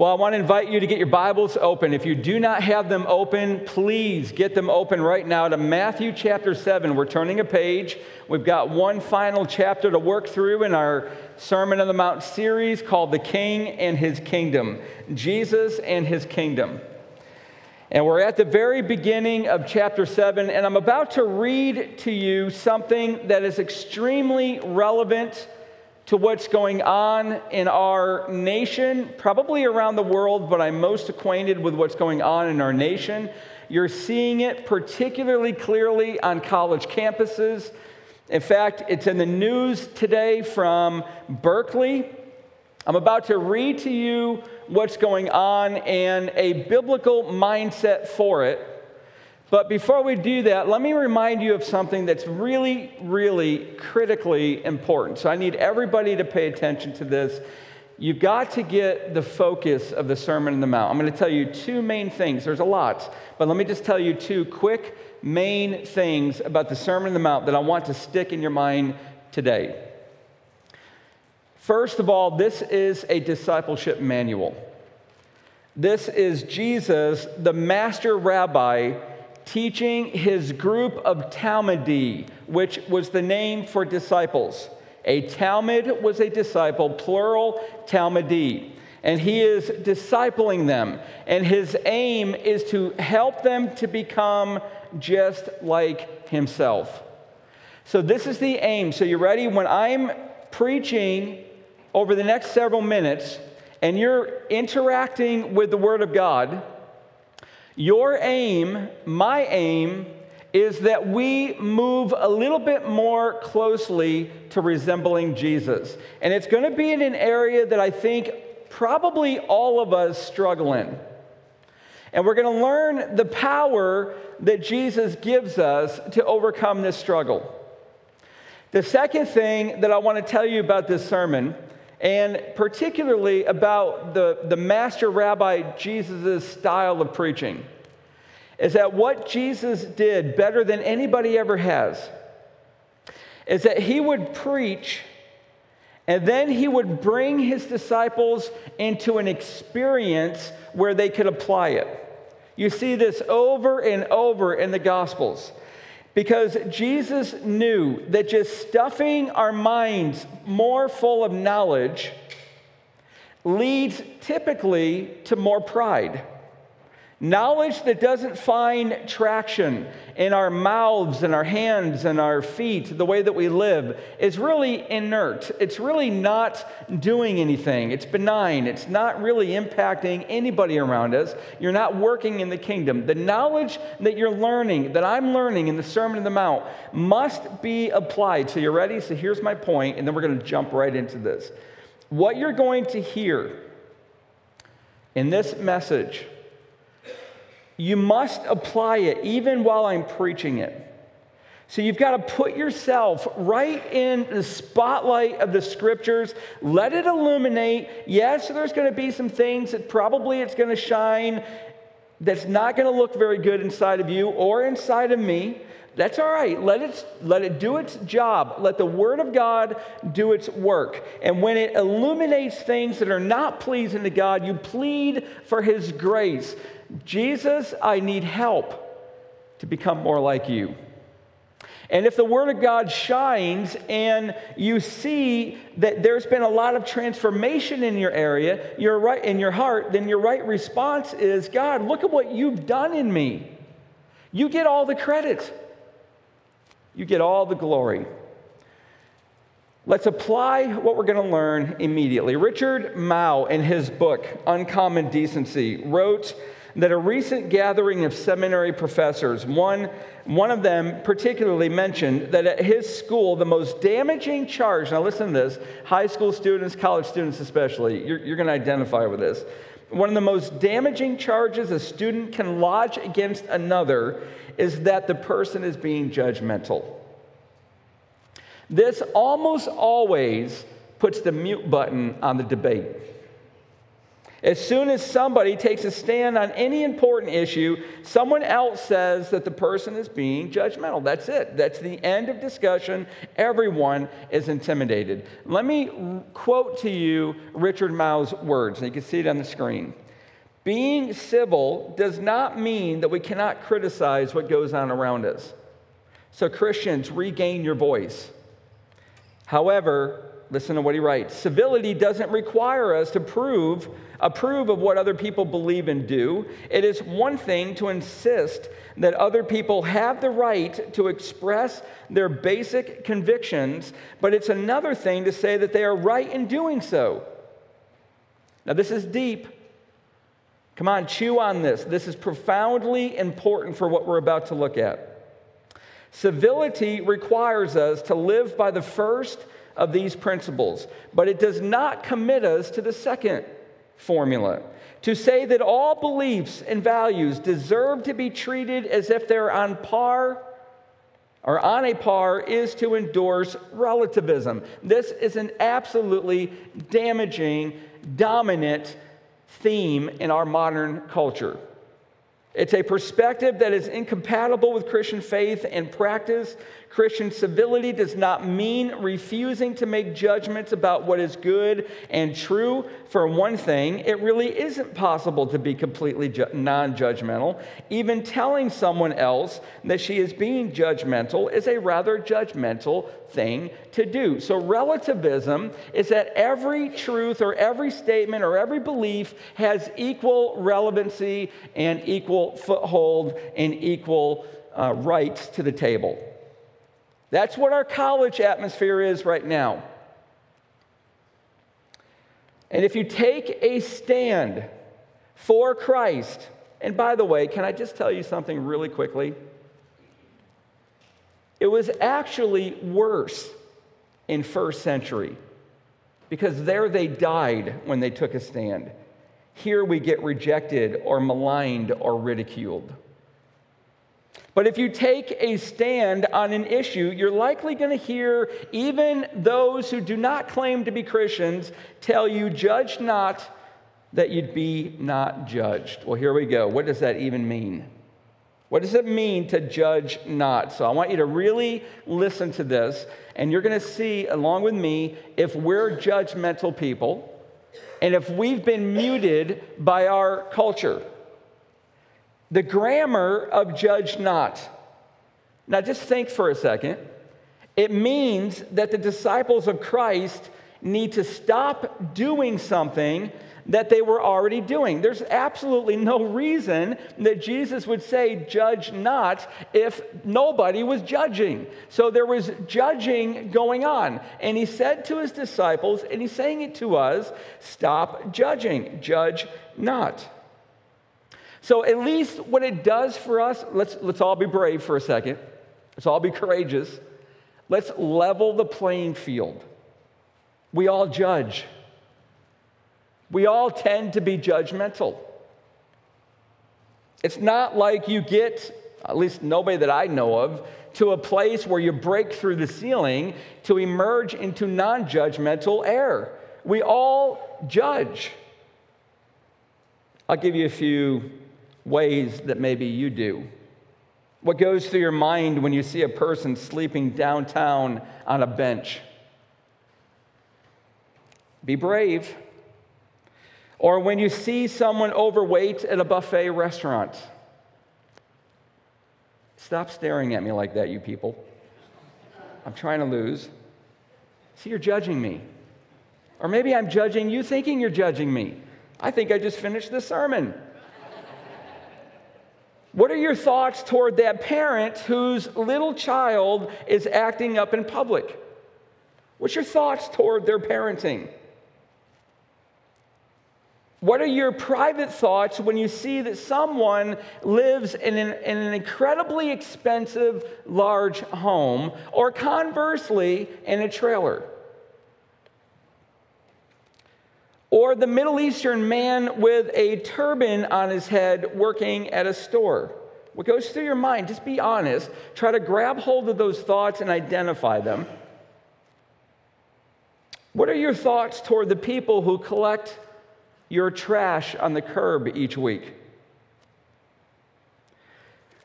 Well, I want to invite you to get your Bibles open. If you do not have them open, please get them open right now to Matthew chapter 7. We're turning a page. We've got one final chapter to work through in our Sermon on the Mount series called The King and His Kingdom Jesus and His Kingdom. And we're at the very beginning of chapter 7, and I'm about to read to you something that is extremely relevant to what's going on in our nation, probably around the world, but I'm most acquainted with what's going on in our nation. You're seeing it particularly clearly on college campuses. In fact, it's in the news today from Berkeley. I'm about to read to you what's going on and a biblical mindset for it. But before we do that, let me remind you of something that's really, really critically important. So I need everybody to pay attention to this. You've got to get the focus of the Sermon on the Mount. I'm going to tell you two main things. There's a lot, but let me just tell you two quick main things about the Sermon on the Mount that I want to stick in your mind today. First of all, this is a discipleship manual. This is Jesus, the master rabbi teaching his group of Talmudi, which was the name for disciples. A Talmud was a disciple, plural Talmudi. And he is discipling them. And his aim is to help them to become just like himself. So, this is the aim. So, you ready? When I'm preaching over the next several minutes and you're interacting with the Word of God, your aim, my aim, is that we move a little bit more closely to resembling Jesus. And it's going to be in an area that I think probably all of us struggle in. And we're going to learn the power that Jesus gives us to overcome this struggle. The second thing that I want to tell you about this sermon and particularly about the, the master rabbi Jesus' style of preaching, is that what Jesus did better than anybody ever has is that he would preach and then he would bring his disciples into an experience where they could apply it. You see this over and over in the Gospels. Because Jesus knew that just stuffing our minds more full of knowledge leads typically to more pride. Knowledge that doesn't find traction in our mouths and our hands and our feet, the way that we live, is really inert. It's really not doing anything. It's benign. It's not really impacting anybody around us. You're not working in the kingdom. The knowledge that you're learning, that I'm learning in the Sermon on the Mount, must be applied. So, you're ready? So, here's my point, and then we're going to jump right into this. What you're going to hear in this message you must apply it even while I'm preaching it. So you've got to put yourself right in the spotlight of the scriptures. Let it illuminate. Yes, there's going to be some things that probably it's going to shine that's not going to look very good inside of you or inside of me. That's all right. Let it, let it do its job. Let the Word of God do its work. And when it illuminates things that are not pleasing to God, you plead for His grace. Jesus, I need help to become more like you. And if the Word of God shines and you see that there's been a lot of transformation in your area, your right in your heart, then your right response is, God, look at what you've done in me. You get all the credit. You get all the glory. Let's apply what we're going to learn immediately. Richard Mouw, in his book, Uncommon Decency, wrote that a recent gathering of seminary professors, one, one of them particularly mentioned that at his school, the most damaging charge, now listen to this, high school students, college students especially, you're, you're going to identify with this. One of the most damaging charges a student can lodge against another is that the person is being judgmental. This almost always puts the mute button on the debate. As soon as somebody takes a stand on any important issue, someone else says that the person is being judgmental. That's it. That's the end of discussion. Everyone is intimidated. Let me quote to you Richard Mouw's words, and you can see it on the screen. Being civil does not mean that we cannot criticize what goes on around us. So, Christians, regain your voice. However, listen to what he writes civility doesn't require us to prove approve of what other people believe and do. It is one thing to insist that other people have the right to express their basic convictions but it's another thing to say that they are right in doing so. Now this is deep. Come on chew on this. This is profoundly important for what we're about to look at. Civility requires us to live by the first of these principles, but it does not commit us to the second formula. To say that all beliefs and values deserve to be treated as if they're on par or on a par is to endorse relativism. This is an absolutely damaging, dominant theme in our modern culture. It's a perspective that is incompatible with Christian faith and practice. Christian civility does not mean refusing to make judgments about what is good and true. For one thing, it really isn't possible to be completely ju- non judgmental. Even telling someone else that she is being judgmental is a rather judgmental thing to do. So, relativism is that every truth or every statement or every belief has equal relevancy and equal foothold and equal uh, rights to the table. That's what our college atmosphere is right now. And if you take a stand for Christ, and by the way, can I just tell you something really quickly? It was actually worse in first century because there they died when they took a stand. Here we get rejected or maligned or ridiculed. But if you take a stand on an issue, you're likely going to hear even those who do not claim to be Christians tell you, judge not that you'd be not judged. Well, here we go. What does that even mean? What does it mean to judge not? So I want you to really listen to this, and you're going to see, along with me, if we're judgmental people and if we've been muted by our culture. The grammar of judge not. Now, just think for a second. It means that the disciples of Christ need to stop doing something that they were already doing. There's absolutely no reason that Jesus would say, Judge not, if nobody was judging. So there was judging going on. And he said to his disciples, and he's saying it to us, Stop judging, judge not. So, at least what it does for us, let's, let's all be brave for a second. Let's all be courageous. Let's level the playing field. We all judge, we all tend to be judgmental. It's not like you get, at least nobody that I know of, to a place where you break through the ceiling to emerge into non judgmental air. We all judge. I'll give you a few ways that maybe you do. What goes through your mind when you see a person sleeping downtown on a bench? Be brave. Or when you see someone overweight at a buffet restaurant? Stop staring at me like that, you people. I'm trying to lose. See, you're judging me. Or maybe I'm judging you thinking you're judging me. I think I just finished the sermon. What are your thoughts toward that parent whose little child is acting up in public? What's your thoughts toward their parenting? What are your private thoughts when you see that someone lives in an, in an, incredibly expensive large home, or conversely, in a trailer? Or the Middle Eastern man with a turban on his head working at a store. What goes through your mind? Just be honest. Try to grab hold of those thoughts and identify them. What are your thoughts toward the people who collect your trash on the curb each week?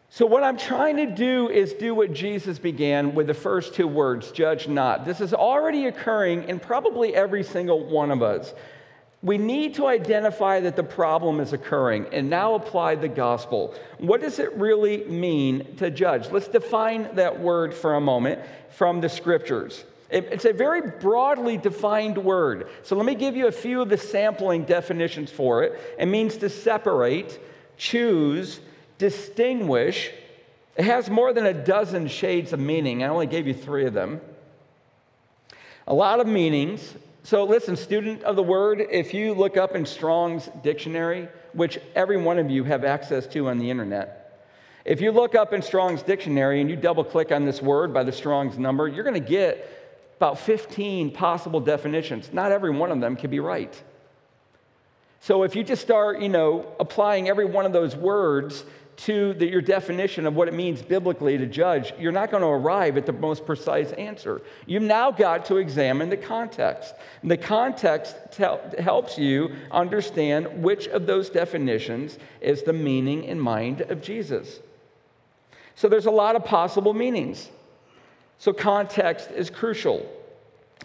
So, what I'm trying to do is do what Jesus began with the first two words judge not. This is already occurring in probably every single one of us. We need to identify that the problem is occurring and now apply the gospel. What does it really mean to judge? Let's define that word for a moment from the scriptures. It's a very broadly defined word. So let me give you a few of the sampling definitions for it. It means to separate, choose, distinguish. It has more than a dozen shades of meaning. I only gave you three of them. A lot of meanings. So, listen, student of the word, if you look up in Strong's dictionary, which every one of you have access to on the internet, if you look up in Strong's dictionary and you double click on this word by the Strong's number, you're going to get about 15 possible definitions. Not every one of them can be right. So if you just start, you know, applying every one of those words to the, your definition of what it means biblically to judge, you're not going to arrive at the most precise answer. You've now got to examine the context. And the context tell, helps you understand which of those definitions is the meaning in mind of Jesus. So there's a lot of possible meanings. So context is crucial.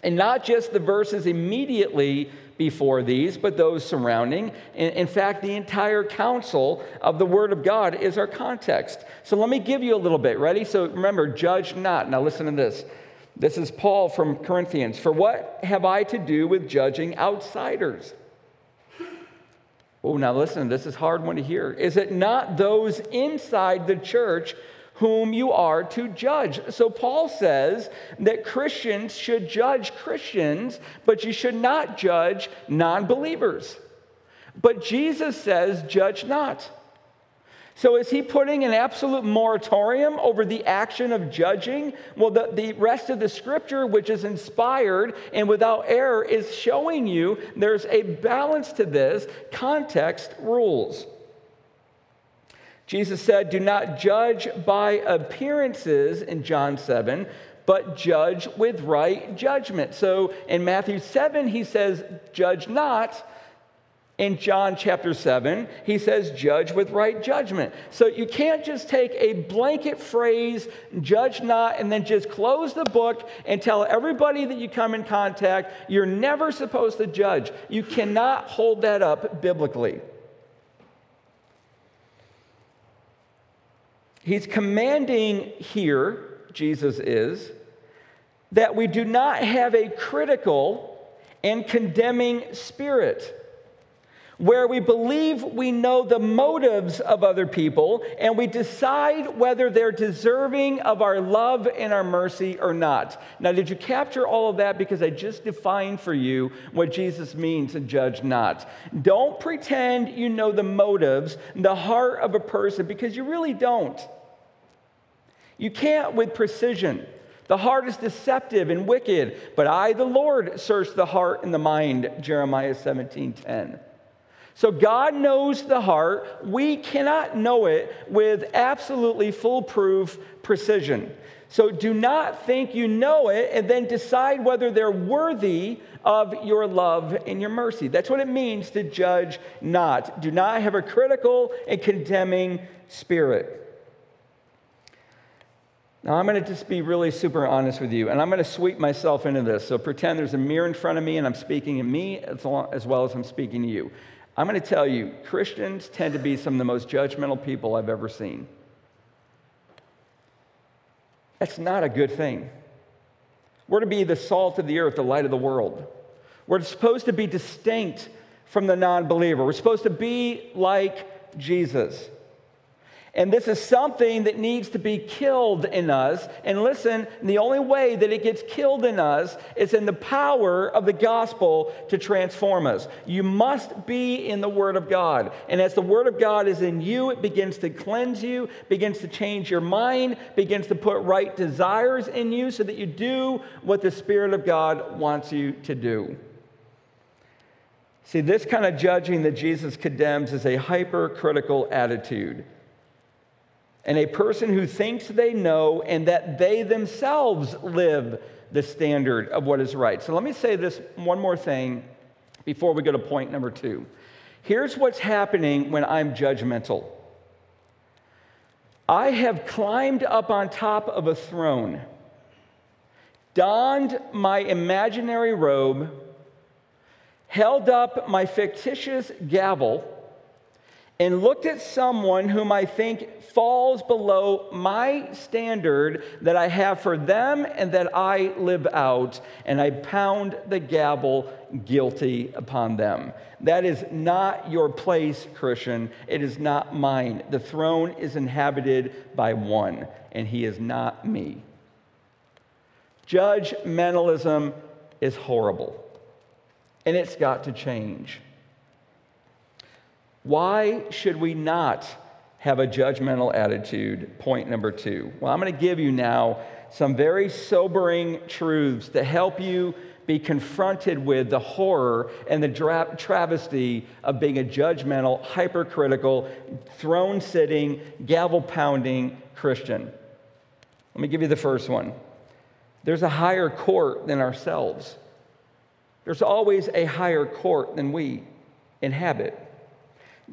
And not just the verses immediately before these, but those surrounding. In, fact, the entire counsel of the Word of God is our context. So let me give you a little bit. Ready? So remember, judge not. Now listen to this. This is Paul from Corinthians. For what have I to do with judging outsiders? Oh, now listen, this is hard one to hear. Is it not those inside the church whom you are to judge. So Paul says that Christians should judge Christians, but you should not judge non believers. But Jesus says, judge not. So, is he putting an absolute moratorium over the action of judging? Well, the, the rest of the scripture, which is inspired and without error, is showing you there's a balance to this. Context rules. Jesus said, Do not judge by appearances in John 7, but judge with right judgment. So in Matthew 7, he says, Judge not. In John chapter 7, he says, Judge with right judgment. So you can't just take a blanket phrase, judge not, and then just close the book and tell everybody that you come in contact you're never supposed to judge. You cannot hold that up biblically. He's commanding here, Jesus is, that we do not have a critical and condemning spirit where we believe we know the motives of other people and we decide whether they're deserving of our love and our mercy or not. Now, did you capture all of that? Because I just defined for you what Jesus means to judge not. Don't pretend you know the motives, the heart of a person, because you really don't. You can't with precision. The heart is deceptive and wicked, but I, the Lord, search the heart and the mind, Jeremiah 17 10. So God knows the heart. We cannot know it with absolutely foolproof precision. So do not think you know it and then decide whether they're worthy of your love and your mercy. That's what it means to judge not. Do not have a critical and condemning spirit. Now, I'm going to just be really super honest with you, and I'm going to sweep myself into this. So pretend there's a mirror in front of me, and I'm speaking to me as, well as I'm speaking to you. I'm going to tell you, Christians tend to be some of the most judgmental people I've ever seen. That's not a good thing. We're to be the salt of the earth, the light of the world. We're supposed to be distinct from the non believer. We're supposed to be like Jesus. And this is something that needs to be killed in us. And listen, the only way that it gets killed in us is in the power of the gospel to transform us. You must be in the Word of God. And as the Word of God is in you, it begins to cleanse you, begins to change your mind, begins to put right desires in you so that you do what the Spirit of God wants you to do. See, this kind of judging that Jesus condemns is a hypercritical attitude and a person who thinks they know and that they themselves live the standard of what is right. So let me say this one more thing before we go to point number two. Here's what's happening when I'm judgmental I have climbed up on top of a throne, donned my imaginary robe, held up my fictitious gavel, and looked at someone whom I think falls below my standard that I have for them and that I live out, and I pound the gavel guilty upon them. That is not your place, Christian. It is not mine. The throne is inhabited by one, and he is not me. Judgmentalism is horrible, and it's got to change. Why should we not have a judgmental attitude? Point number two. Well, I'm going to give you now some very sobering truths to help you be confronted with the horror and the dra- travesty of being a judgmental, hypercritical, throne sitting, gavel pounding Christian. Let me give you the first one. There's a higher court than ourselves. There's always a higher court than we inhabit.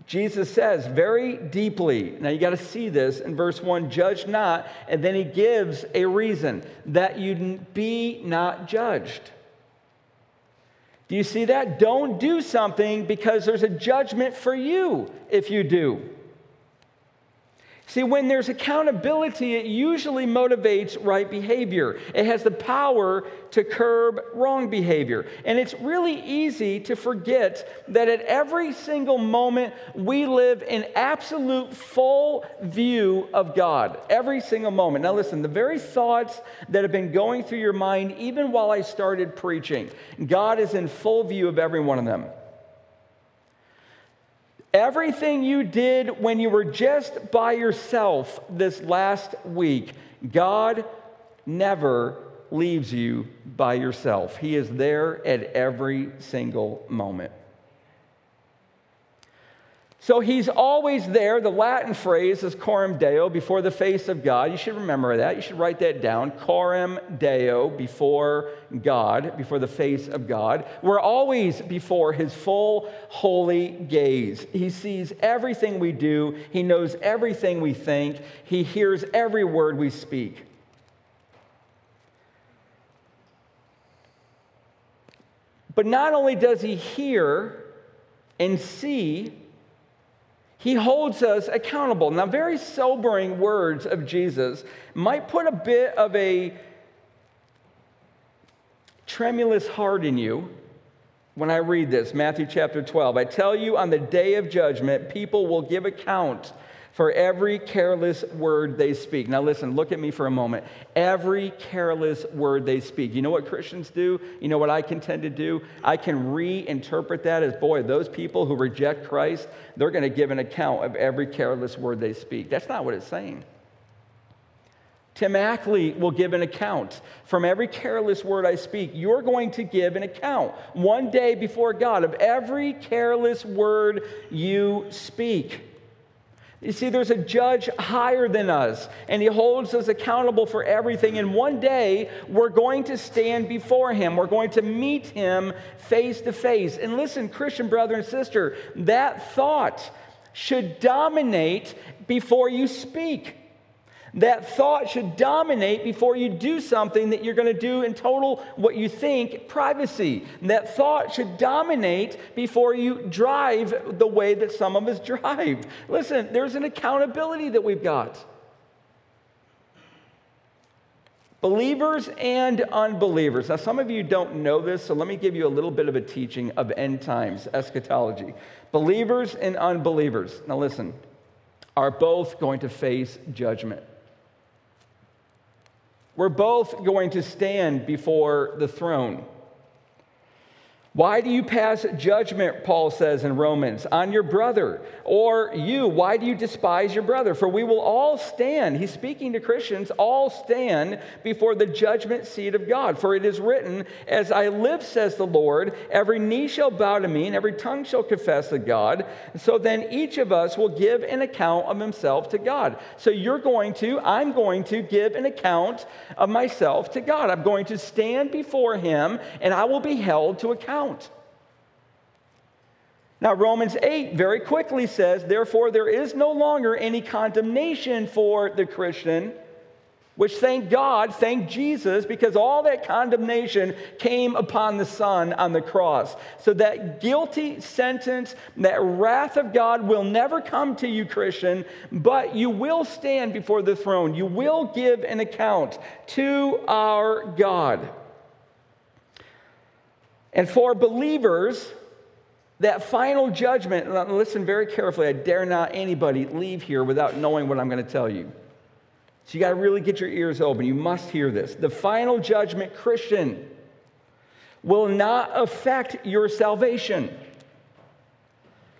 Jesus says very deeply, now you got to see this in verse 1 judge not, and then he gives a reason that you be not judged. Do you see that? Don't do something because there's a judgment for you if you do. See, when there's accountability, it usually motivates right behavior. It has the power to curb wrong behavior. And it's really easy to forget that at every single moment, we live in absolute full view of God. Every single moment. Now, listen, the very thoughts that have been going through your mind, even while I started preaching, God is in full view of every one of them. Everything you did when you were just by yourself this last week, God never leaves you by yourself. He is there at every single moment. So he's always there. The Latin phrase is coram deo, before the face of God. You should remember that. You should write that down. Coram deo, before God, before the face of God. We're always before his full, holy gaze. He sees everything we do, he knows everything we think, he hears every word we speak. But not only does he hear and see, he holds us accountable. Now, very sobering words of Jesus might put a bit of a tremulous heart in you when I read this Matthew chapter 12. I tell you, on the day of judgment, people will give account for every careless word they speak. Now, listen, look at me for a moment. Every careless word they speak. You know what Christians do? You know what I can tend to do? I can reinterpret that as, boy, those people who reject Christ, they're going to give an account of every careless word they speak. That's not what it's saying. Tim Ackley will give an account. From every careless word I speak, you're going to give an account one day before God of every careless word you speak. You see, there's a judge higher than us, and he holds us accountable for everything. And one day, we're going to stand before him. We're going to meet him face to face. And listen, Christian brother and sister, that thought should dominate before you speak. That thought should dominate before you do something that you're going to do in total what you think privacy. That thought should dominate before you drive the way that some of us drive. Listen, there's an accountability that we've got. Believers and unbelievers. Now, some of you don't know this, so let me give you a little bit of a teaching of end times eschatology. Believers and unbelievers, now listen, are both going to face judgment. We're both going to stand before the throne. Why do you pass judgment, Paul says in Romans, on your brother? Or you, why do you despise your brother? For we will all stand, he's speaking to Christians, all stand before the judgment seat of God. For it is written, As I live, says the Lord, every knee shall bow to me, and every tongue shall confess to God. So then each of us will give an account of himself to God. So you're going to, I'm going to give an account of myself to God. I'm going to stand before him, and I will be held to account. Now, Romans 8 very quickly says, Therefore, there is no longer any condemnation for the Christian, which thank God, thank Jesus, because all that condemnation came upon the Son on the cross. So that guilty sentence, that wrath of God will never come to you, Christian, but you will stand before the throne. You will give an account to our God. And for believers, that final judgment, listen very carefully, I dare not anybody leave here without knowing what I'm going to tell you. So you got to really get your ears open. You must hear this. The final judgment, Christian, will not affect your salvation.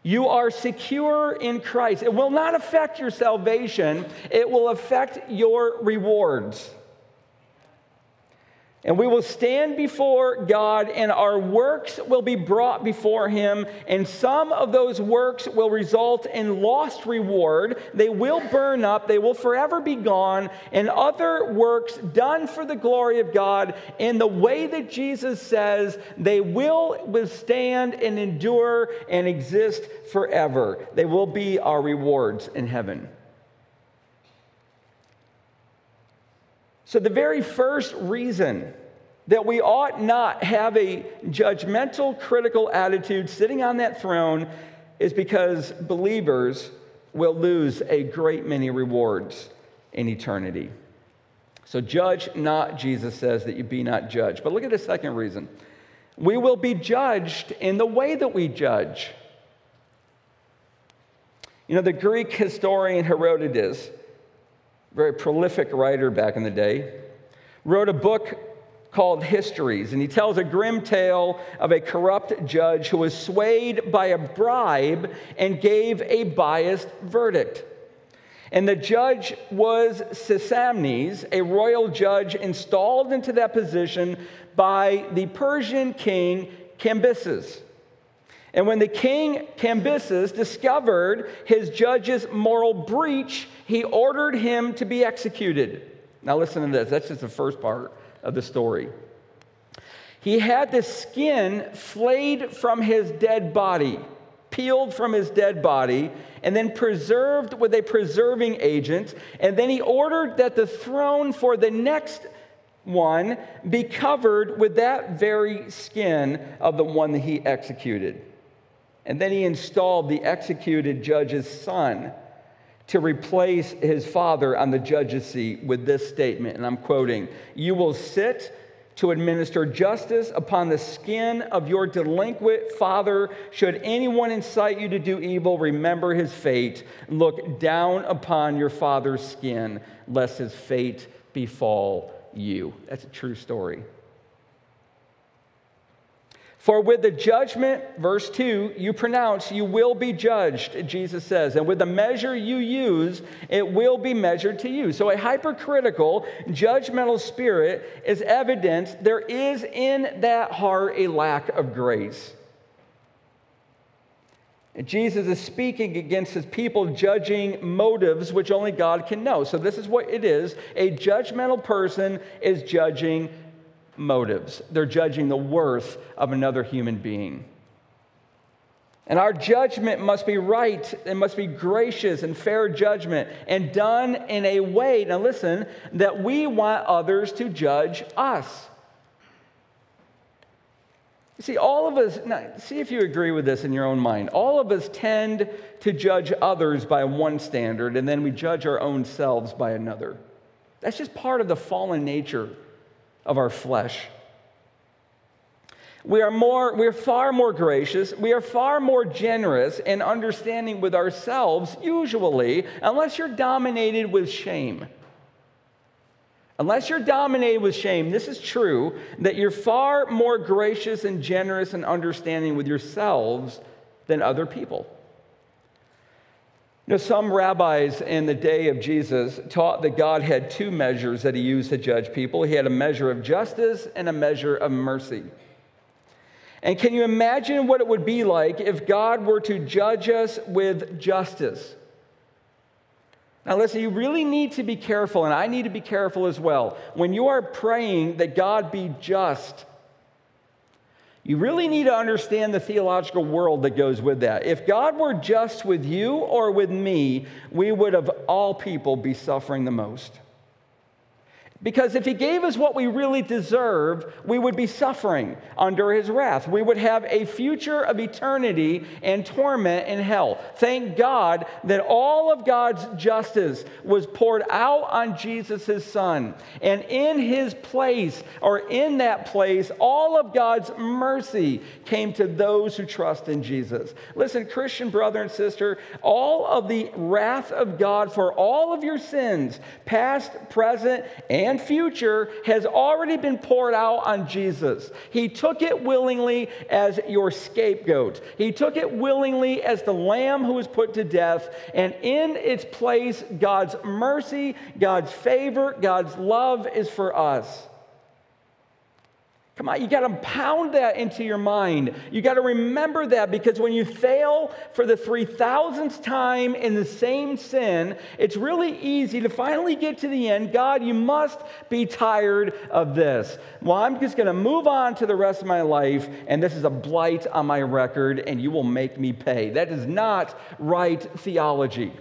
You are secure in Christ. It will not affect your salvation, it will affect your rewards. And we will stand before God, and our works will be brought before Him. And some of those works will result in lost reward. They will burn up, they will forever be gone. And other works done for the glory of God, in the way that Jesus says, they will withstand and endure and exist forever. They will be our rewards in heaven. So, the very first reason that we ought not have a judgmental, critical attitude sitting on that throne is because believers will lose a great many rewards in eternity. So, judge not, Jesus says, that you be not judged. But look at the second reason. We will be judged in the way that we judge. You know, the Greek historian Herodotus very prolific writer back in the day, wrote a book called Histories, and he tells a grim tale of a corrupt judge who was swayed by a bribe and gave a biased verdict. And the judge was Sisamnes, a royal judge installed into that position by the Persian king Cambyses. And when the king Cambyses discovered his judge's moral breach, he ordered him to be executed. Now, listen to this. That's just the first part of the story. He had the skin flayed from his dead body, peeled from his dead body, and then preserved with a preserving agent. And then he ordered that the throne for the next one be covered with that very skin of the one that he executed. And then he installed the executed judge's son to replace his father on the judge's seat with this statement, and I'm quoting You will sit to administer justice upon the skin of your delinquent father. Should anyone incite you to do evil, remember his fate. Look down upon your father's skin, lest his fate befall you. That's a true story. For with the judgment, verse 2, you pronounce, you will be judged, Jesus says. And with the measure you use, it will be measured to you. So a hypercritical, judgmental spirit is evidence there is in that heart a lack of grace. Jesus is speaking against his people judging motives which only God can know. So, this is what it is a judgmental person is judging motives. They're judging the worth of another human being. And our judgment must be right, it must be gracious and fair judgment, and done in a way, now listen, that we want others to judge us. You see, all of us, now, see if you agree with this in your own mind. All of us tend to judge others by one standard, and then we judge our own selves by another. That's just part of the fallen nature of our flesh. We are more, we're far more gracious, we are far more generous and understanding with ourselves, usually, unless you're dominated with shame. Unless you're dominated with shame, this is true, that you're far more gracious and generous and understanding with yourselves than other people. Know, some rabbis in the day of Jesus taught that God had two measures that he used to judge people. He had a measure of justice and a measure of mercy. And can you imagine what it would be like if God were to judge us with justice? Now, listen, you really need to be careful, and I need to be careful as well. When you are praying that God be just, You really need to understand the theological world that goes with that. If God were just with you or with me, we would, of all people, be suffering the most. Because if he gave us what we really deserve, we would be suffering under his wrath. We would have a future of eternity and torment in hell. Thank God that all of God's justice was poured out on Jesus, his son. And in his place, or in that place, all of God's mercy came to those who trust in Jesus. Listen, Christian brother and sister, all of the wrath of God for all of your sins, past, present, and and future has already been poured out on Jesus. He took it willingly as your scapegoat, He took it willingly as the lamb who was put to death. And in its place, God's mercy, God's favor, God's love is for us. Come on, you got to pound that into your mind. You got to remember that because when you fail for the 3000th time in the same sin, it's really easy to finally get to the end. God, you must be tired of this. Well, I'm just going to move on to the rest of my life, and this is a blight on my record, and you will make me pay. That is not right theology.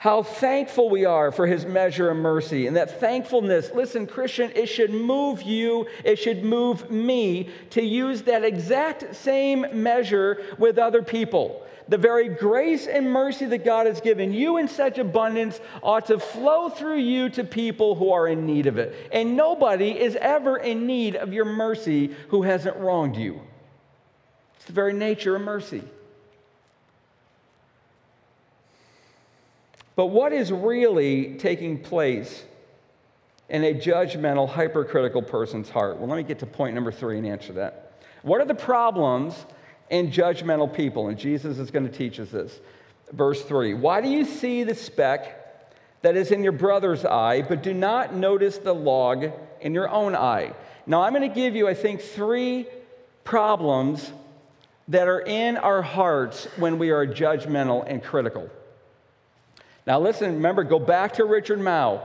How thankful we are for his measure of mercy. And that thankfulness, listen, Christian, it should move you, it should move me to use that exact same measure with other people. The very grace and mercy that God has given you in such abundance ought to flow through you to people who are in need of it. And nobody is ever in need of your mercy who hasn't wronged you. It's the very nature of mercy. But what is really taking place in a judgmental, hypercritical person's heart? Well, let me get to point number three and answer that. What are the problems in judgmental people? And Jesus is going to teach us this. Verse three Why do you see the speck that is in your brother's eye, but do not notice the log in your own eye? Now, I'm going to give you, I think, three problems that are in our hearts when we are judgmental and critical. Now, listen, remember, go back to Richard Mouw.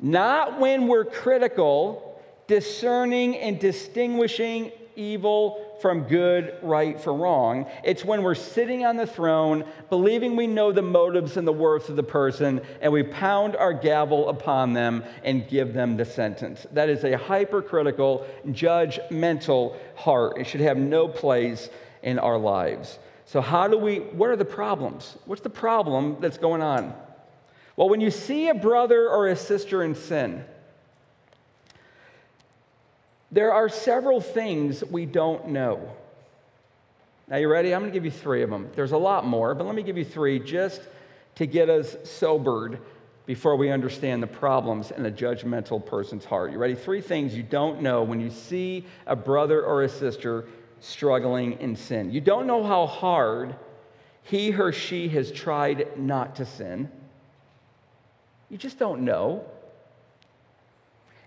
Not when we're critical, discerning and distinguishing evil from good, right from wrong. It's when we're sitting on the throne, believing we know the motives and the worth of the person, and we pound our gavel upon them and give them the sentence. That is a hypercritical, judgmental heart. It should have no place in our lives. So, how do we, what are the problems? What's the problem that's going on? Well, when you see a brother or a sister in sin, there are several things we don't know. Now, you ready? I'm going to give you three of them. There's a lot more, but let me give you three just to get us sobered before we understand the problems in a judgmental person's heart. You ready? Three things you don't know when you see a brother or a sister struggling in sin. You don't know how hard he or she has tried not to sin. You just don't know.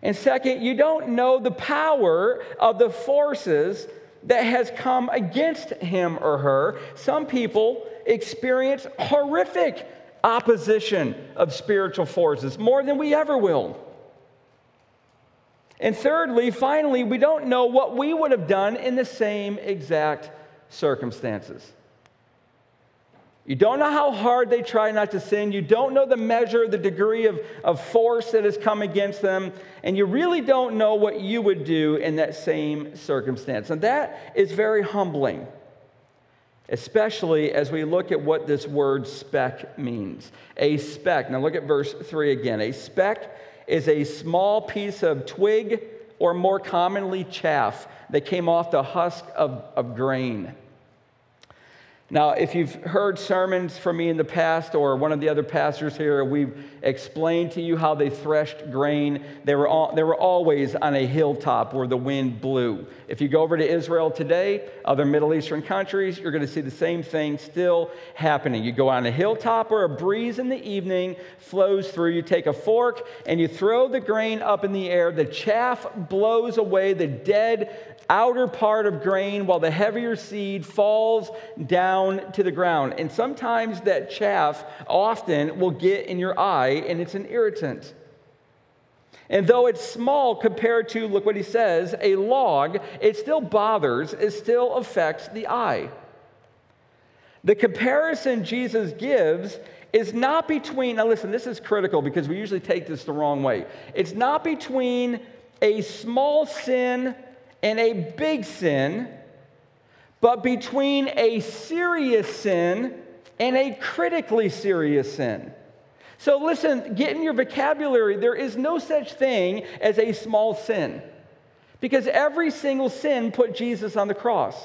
And second, you don't know the power of the forces that has come against him or her. Some people experience horrific opposition of spiritual forces more than we ever will. And thirdly, finally, we don't know what we would have done in the same exact circumstances. You don't know how hard they try not to sin. You don't know the measure, the degree of, of force that has come against them. And you really don't know what you would do in that same circumstance. And that is very humbling, especially as we look at what this word speck means. A speck. Now look at verse 3 again. A speck is a small piece of twig or more commonly chaff that came off the husk of, of grain. Now, if you've heard sermons from me in the past or one of the other pastors here, we've explained to you how they threshed grain. They were, all, they were always on a hilltop where the wind blew. If you go over to Israel today, other Middle Eastern countries, you're going to see the same thing still happening. You go on a hilltop where a breeze in the evening flows through. You take a fork and you throw the grain up in the air. The chaff blows away the dead outer part of grain while the heavier seed falls down to the ground. And sometimes that chaff often will get in your eye and it's an irritant. And though it's small compared to, look what he says, a log, it still bothers, it still affects the eye. The comparison Jesus gives is not between, now listen, this is critical because we usually take this the wrong way. It's not between a small sin and a big sin, but between a serious sin and a critically serious sin. So listen, get in your vocabulary. There is no such thing as a small sin because every single sin put Jesus on the cross.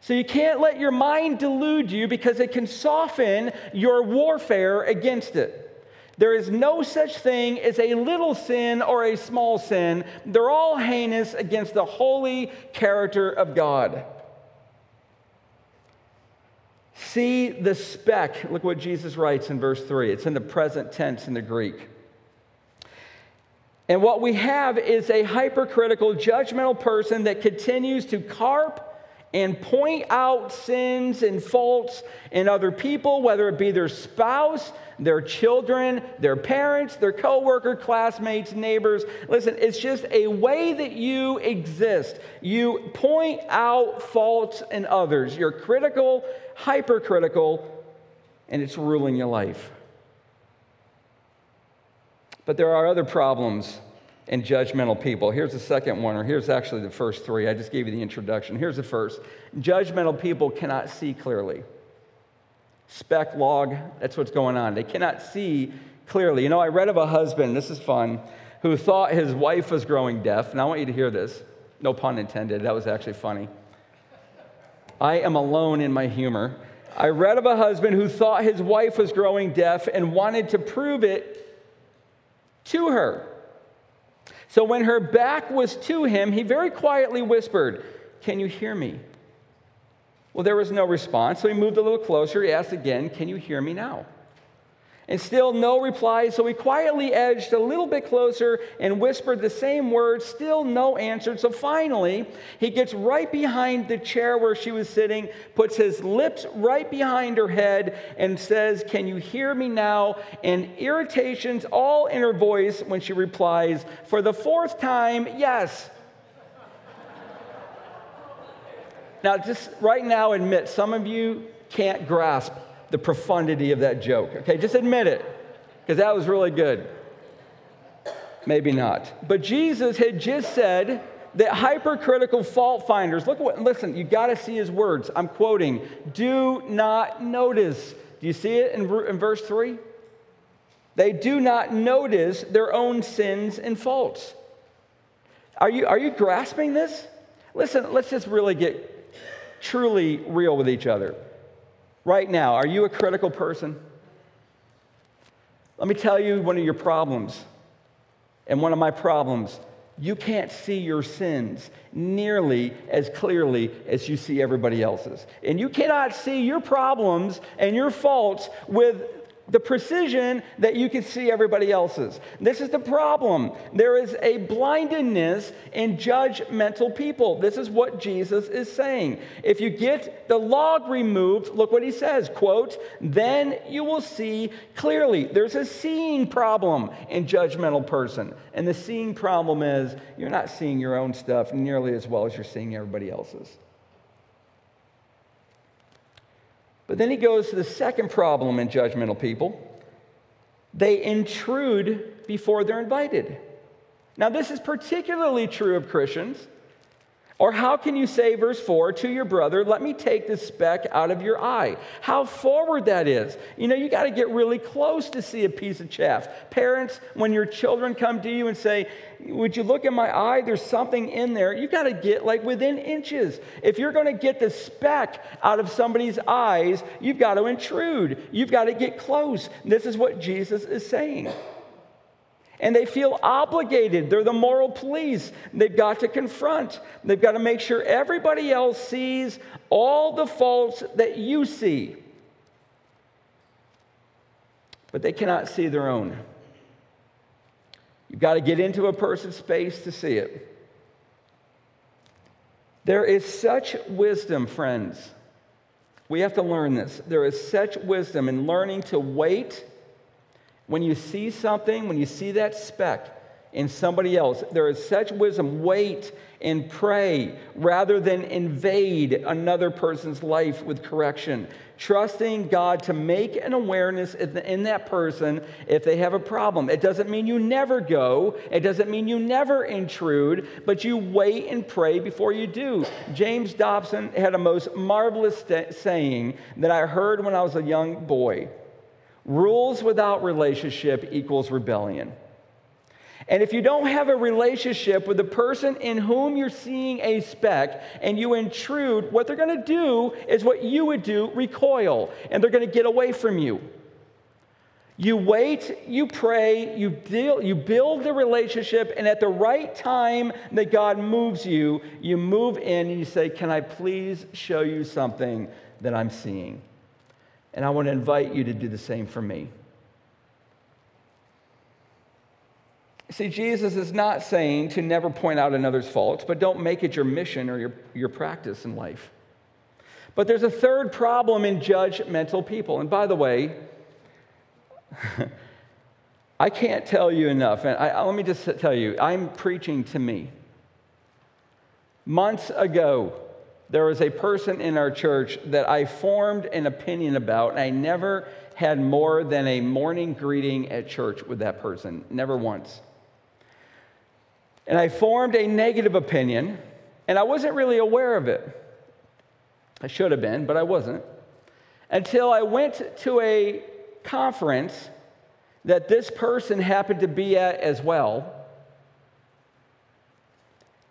So you can't let your mind delude you because it can soften your warfare against it. There is no such thing as a little sin or a small sin. They're all heinous against the holy character of God. See the speck. Look what Jesus writes in verse 3. It's in the present tense in the Greek. And what we have is a hypercritical, judgmental person that continues to carp and point out sins and faults in other people, whether it be their spouse, their children, their parents, their coworker, classmates, neighbors. Listen, it's just a way that you exist. You point out faults in others. You're critical, hypercritical, and it's ruling your life. But there are other problems in judgmental people. Here's the second one, or here's actually the first three. I just gave you the introduction. Here's the first judgmental people cannot see clearly. Speck log, that's what's going on. They cannot see clearly. You know, I read of a husband, this is fun, who thought his wife was growing deaf. And I want you to hear this. No pun intended. That was actually funny. I am alone in my humor. I read of a husband who thought his wife was growing deaf and wanted to prove it to her. So when her back was to him, he very quietly whispered, Can you hear me? Well, there was no response, so he moved a little closer. He asked again, Can you hear me now? And still no reply, so he quietly edged a little bit closer and whispered the same words, still no answer. So finally, he gets right behind the chair where she was sitting, puts his lips right behind her head, and says, Can you hear me now? And irritations all in her voice when she replies, For the fourth time, yes. now, just right now, admit some of you can't grasp the profundity of that joke. Okay, just admit it, because that was really good. Maybe not. But Jesus had just said that hypercritical fault finders, look what, listen, you got to see his words. I'm quoting, do not notice. Do you see it in, in verse 3? They do not notice their own sins and faults. Are you, are you grasping this? Listen, let's just really get truly real with each other right now, are you a critical person? Let me tell you one of your problems. And one of my problems, you can't see your sins nearly as clearly as you see everybody else's. And you cannot see your problems and your faults with the precision that you can see everybody else's. This is the problem. There is a blindedness in judgmental people. This is what Jesus is saying. If you get the log removed, look what he says, quote, then you will see clearly. There's a seeing problem in judgmental person. And the seeing problem is you're not seeing your own stuff nearly as well as you're seeing everybody else's. But then he goes to the second problem in judgmental people they intrude before they're invited. Now, this is particularly true of Christians or how can you say, verse 4, to your brother, let me take the speck out of your eye? How forward that is. You know, you got to get really close to see a piece of chaff. Parents, when your children come to you and say, Would you look in my eye? There's something in there. You got to get like within inches. If you're going to get the speck out of somebody's eyes, you've got to intrude. You've got to get close. This is what Jesus is saying and they feel obligated. They're the moral police. They've got to confront, they've got to make sure everybody else sees all the faults that you see. But they cannot see their own. You've got to get into a person's space to see it. There is such wisdom, friends. We have to learn this. There is such wisdom in learning to wait when you see something, when you see that speck, in somebody else. There is such wisdom. Wait and pray rather than invade another person's life with correction. Trusting God to make an awareness in that person if they have a problem. It doesn't mean you never go, it doesn't mean you never intrude, but you wait and pray before you do. James Dobson had a most marvelous saying that I heard when I was a young boy rules without relationship equals rebellion. And if you don't have a relationship with the person in whom you're seeing a speck and you intrude, what they're going to do is what you would do recoil, and they're going to get away from you. You wait, you pray, you, deal, you build the relationship, and at the right time that God moves you, you move in and you say, Can I please show you something that I'm seeing? And I want to invite you to do the same for me. See, Jesus is not saying to never point out another's faults, but don't make it your mission or your, your practice in life. But there's a third problem in judgmental people. And by the way, I can't tell you enough. And I, let me just tell you, I'm preaching to me. Months ago, there was a person in our church that I formed an opinion about, and I never had more than a morning greeting at church with that person, never once. And I formed a negative opinion, and I wasn't really aware of it. I should have been, but I wasn't. Until I went to a conference that this person happened to be at as well.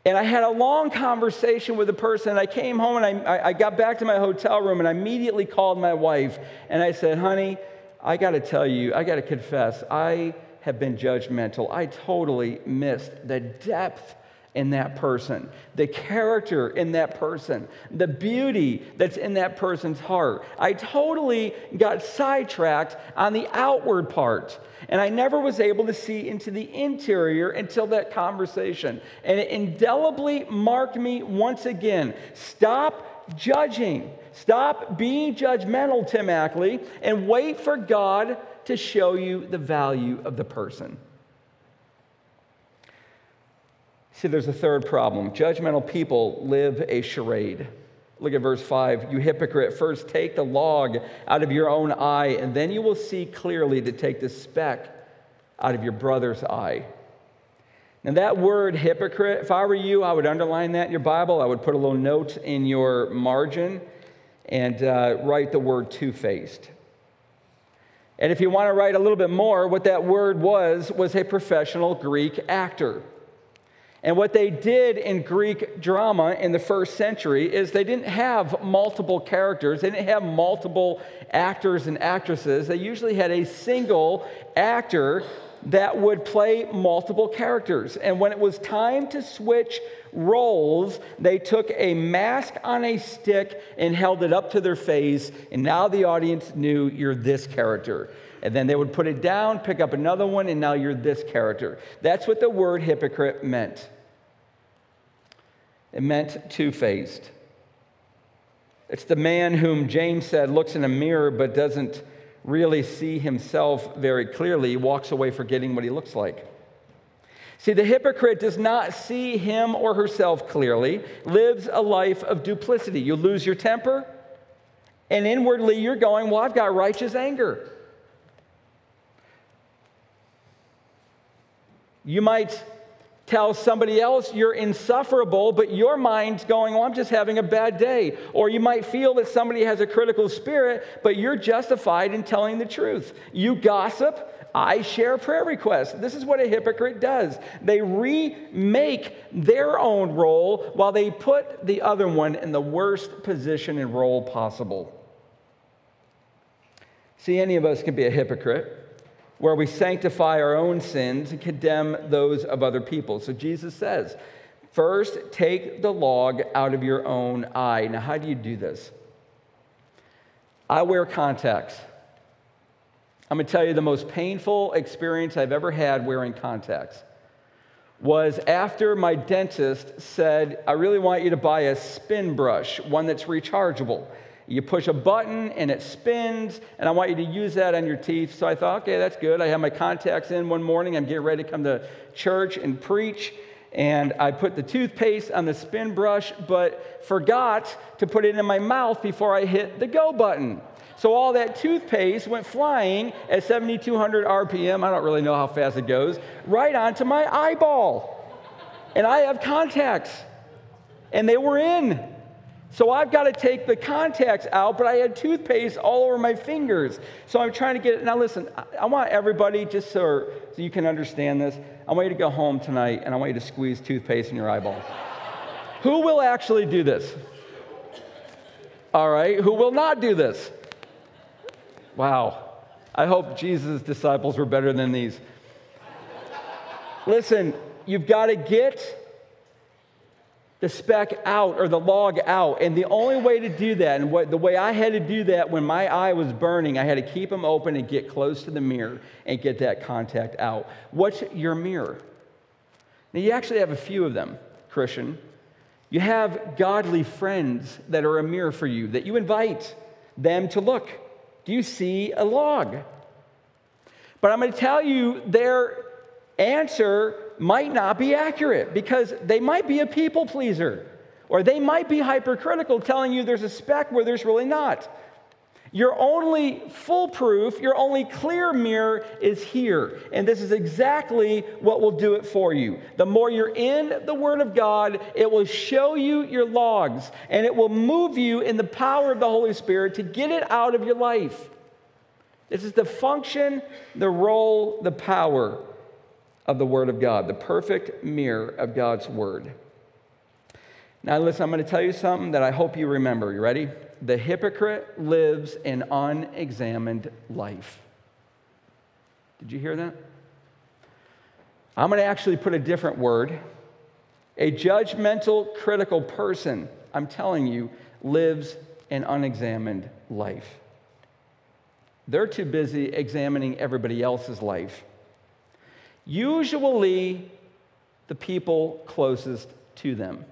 And I had a long conversation with the person. I came home and I, I got back to my hotel room and I immediately called my wife and I said, honey, I got to tell you, I got to confess, I have been judgmental. I totally missed the depth in that person, the character in that person, the beauty that's in that person's heart. I totally got sidetracked on the outward part. And I never was able to see into the interior until that conversation. And it indelibly marked me once again. Stop judging. Stop being judgmental, Tim Ackley, and wait for God to show you the value of the person. See, there's a third problem. Judgmental people live a charade. Look at verse 5. You hypocrite, first take the log out of your own eye, and then you will see clearly to take the speck out of your brother's eye. Now, that word hypocrite, if I were you, I would underline that in your Bible. I would put a little note in your margin and uh, write the word two faced. And if you want to write a little bit more, what that word was, was a professional Greek actor. And what they did in Greek drama in the first century is they didn't have multiple characters, they didn't have multiple actors and actresses. They usually had a single actor that would play multiple characters. And when it was time to switch roles, they took a mask on a stick and held it up to their face, and now the audience knew you're this character. And then they would put it down, pick up another one, and now you're this character. That's what the word hypocrite meant. It meant two faced. It's the man whom James said looks in a mirror but doesn't really see himself very clearly. He walks away forgetting what he looks like. See, the hypocrite does not see him or herself clearly, lives a life of duplicity. You lose your temper, and inwardly you're going, Well, I've got righteous anger. You might tell somebody else you're insufferable, but your mind's going, Oh, I'm just having a bad day. Or you might feel that somebody has a critical spirit, but you're justified in telling the truth. You gossip, I share prayer requests. This is what a hypocrite does. They remake their own role while they put the other one in the worst position and role possible. See, any of us can be a hypocrite where we sanctify our own sins and condemn those of other people. So Jesus says, first take the log out of your own eye. Now, how do you do this? I wear contacts. I'm going to tell you the most painful experience I've ever had wearing contacts was after my dentist said, I really want you to buy a spin brush, one that's rechargeable. You push a button and it spins, and I want you to use that on your teeth. So I thought, okay, that's good. I have my contacts in one morning. I'm getting ready to come to church and preach. And I put the toothpaste on the spin brush, but forgot to put it in my mouth before I hit the go button. So all that toothpaste went flying at 7,200 RPM. I don't really know how fast it goes, right onto my eyeball. And I have contacts, and they were in. So I've got to take the contacts out, but I had toothpaste all over my fingers. So I'm trying to get it. Now, listen, I want everybody, just so, so you can understand this, I want you to go home tonight and I want you to squeeze toothpaste in your eyeball. Who will actually do this? All right. Who will not do this? Wow. I hope Jesus' disciples were better than these. Listen, you've got to get the speck out or the log out. And the only way to do that, and what, the way I had to do that when my eye was burning, I had to keep them open and get close to the mirror and get that contact out. What's your mirror? Now, you actually have a few of them, Christian. You have godly friends that are a mirror for you, that you invite them to look. Do you see a log? But I'm going to tell you their answer might not be accurate because they might be a people pleaser or they might be hypercritical, telling you there's a speck where there's really not. Your only foolproof, your only clear mirror is here. And this is exactly what will do it for you. The more you're in the Word of God, it will show you your logs and it will move you in the power of the Holy Spirit to get it out of your life. This is the function, the role, the power of the Word of God, the perfect mirror of God's Word. Now, listen, I'm going to tell you something that I hope you remember. You ready? The hypocrite lives an unexamined life. Did you hear that? I'm going to actually put a different word. A judgmental, critical person, I'm telling you, lives an unexamined life. They're too busy examining everybody else's life usually the people closest to them.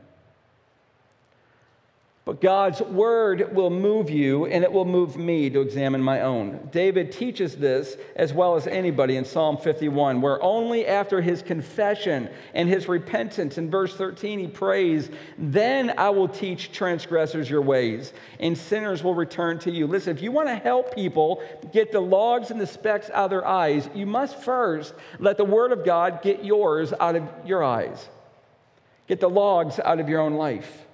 But God's word will move you, and it will move me to examine my own. David teaches this as well as anybody in Psalm 51, where only after his confession and his repentance, in verse 13, he prays, Then I will teach transgressors your ways, and sinners will return to you. Listen, if you want to help people get the logs and the specks out of their eyes, you must first let the word of God get yours out of your eyes, get the logs out of your own life.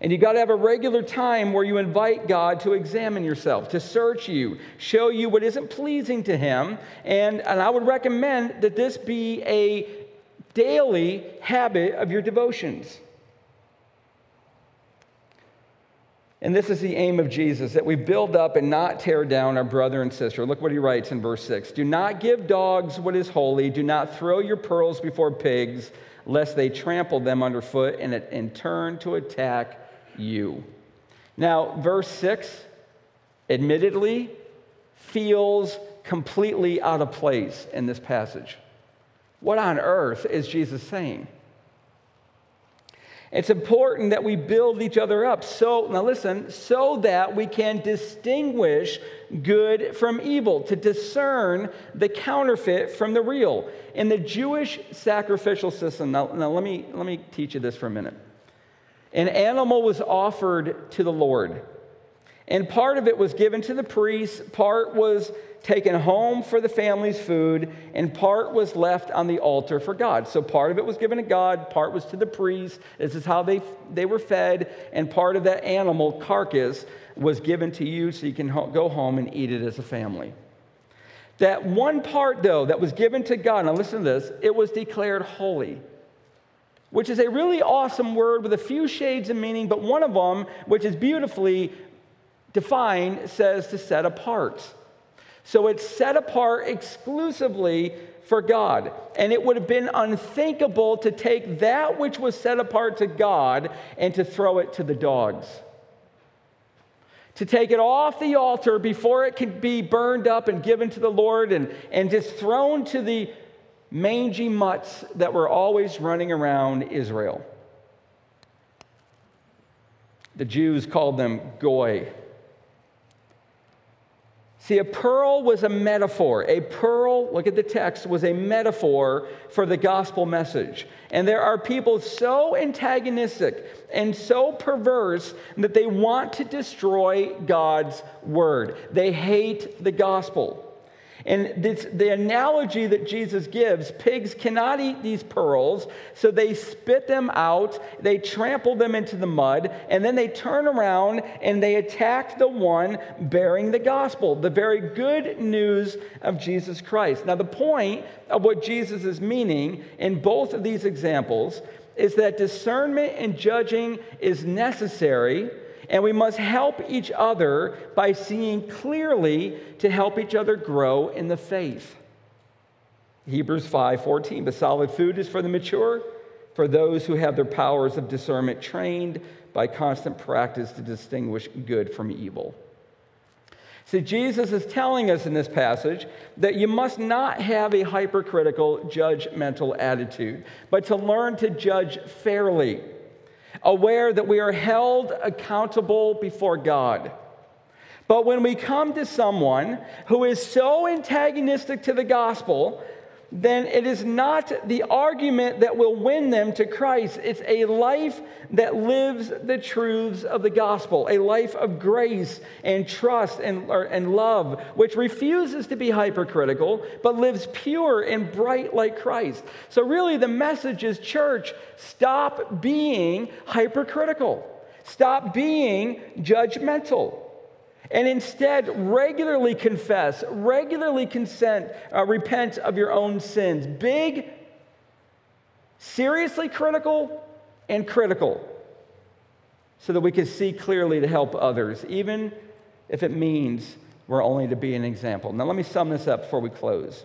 And you got to have a regular time where you invite God to examine yourself, to search you, show you what isn't pleasing to Him. And, and I would recommend that this be a daily habit of your devotions. And this is the aim of Jesus that we build up and not tear down our brother and sister. Look what he writes in verse 6 Do not give dogs what is holy, do not throw your pearls before pigs, lest they trample them underfoot and, and turn to attack you. Now, verse 6 admittedly feels completely out of place in this passage. What on earth is Jesus saying? It's important that we build each other up. So, now listen, so that we can distinguish good from evil, to discern the counterfeit from the real. In the Jewish sacrificial system, now, now let, me, let me teach you this for a minute. An animal was offered to the Lord. And part of it was given to the priests, part was taken home for the family's food, and part was left on the altar for God. So part of it was given to God, part was to the priests. This is how they, they were fed, and part of that animal carcass was given to you so you can ho- go home and eat it as a family. That one part, though, that was given to God, now listen to this, it was declared holy which is a really awesome word with a few shades of meaning, but one of them, which is beautifully defined, says to set apart. So it's set apart exclusively for God. And it would have been unthinkable to take that which was set apart to God and to throw it to the dogs. To take it off the altar before it could be burned up and given to the Lord and, and just thrown to the mangy mutts that were always running around Israel. The Jews called them goy. See, a pearl was a metaphor. A pearl, look at the text, was a metaphor for the gospel message. And there are people so antagonistic and so perverse that they want to destroy God's word. They hate the gospel. And this, the analogy that Jesus gives pigs cannot eat these pearls, so they spit them out, they trample them into the mud, and then they turn around and they attack the one bearing the gospel, the very good news of Jesus Christ. Now, the point of what Jesus is meaning in both of these examples is that discernment and judging is necessary and we must help each other by seeing clearly to help each other grow in the faith. Hebrews 5:14 But solid food is for the mature, for those who have their powers of discernment trained by constant practice to distinguish good from evil. See, Jesus is telling us in this passage that you must not have a hypercritical, judgmental attitude, but to learn to judge fairly aware that we are held accountable before God. But when we come to someone who is so antagonistic to the gospel then it is not the argument that will win them to Christ. It's a life that lives the truths of the gospel, a life of grace and trust and, or, and love, which refuses to be hypercritical, but lives pure and bright like Christ. So, really, the message is church, stop being hypercritical, stop being judgmental and instead regularly confess, regularly consent, uh, repent of your own sins. Big, seriously critical, and critical, so that we can see clearly to help others, even if it means we're only to be an example. Now, let me sum this up before we close.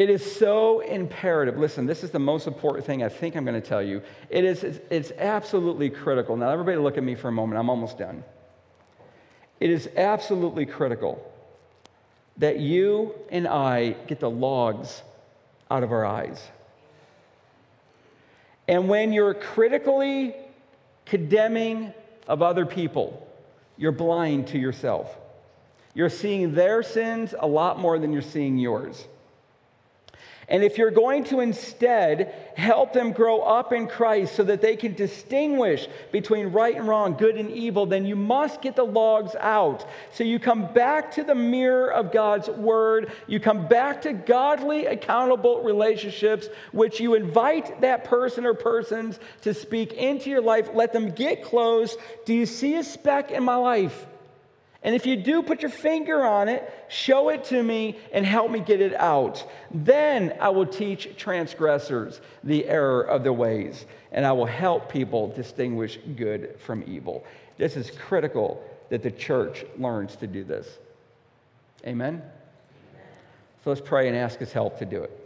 It is so imperative. Listen, this is the most important thing I think I'm going to tell you. It is, it's, it's absolutely critical. Now, everybody look at me for a moment. I'm almost done. It is absolutely critical that you and I get the logs out of our eyes. And when you're critically condemning of other people, you're blind to yourself. You're seeing their sins a lot more than you're seeing yours. And if you're going to instead help them grow up in Christ so that they can distinguish between right and wrong, good and evil, then you must get the logs out. So you come back to the mirror of God's word. You come back to godly, accountable relationships, which you invite that person or persons to speak into your life. Let them get close. Do you see a speck in my life? And if you do put your finger on it, show it to me and help me get it out. Then I will teach transgressors the error of their ways, and I will help people distinguish good from evil. This is critical that the church learns to do this. Amen? So let's pray and ask his help to do it.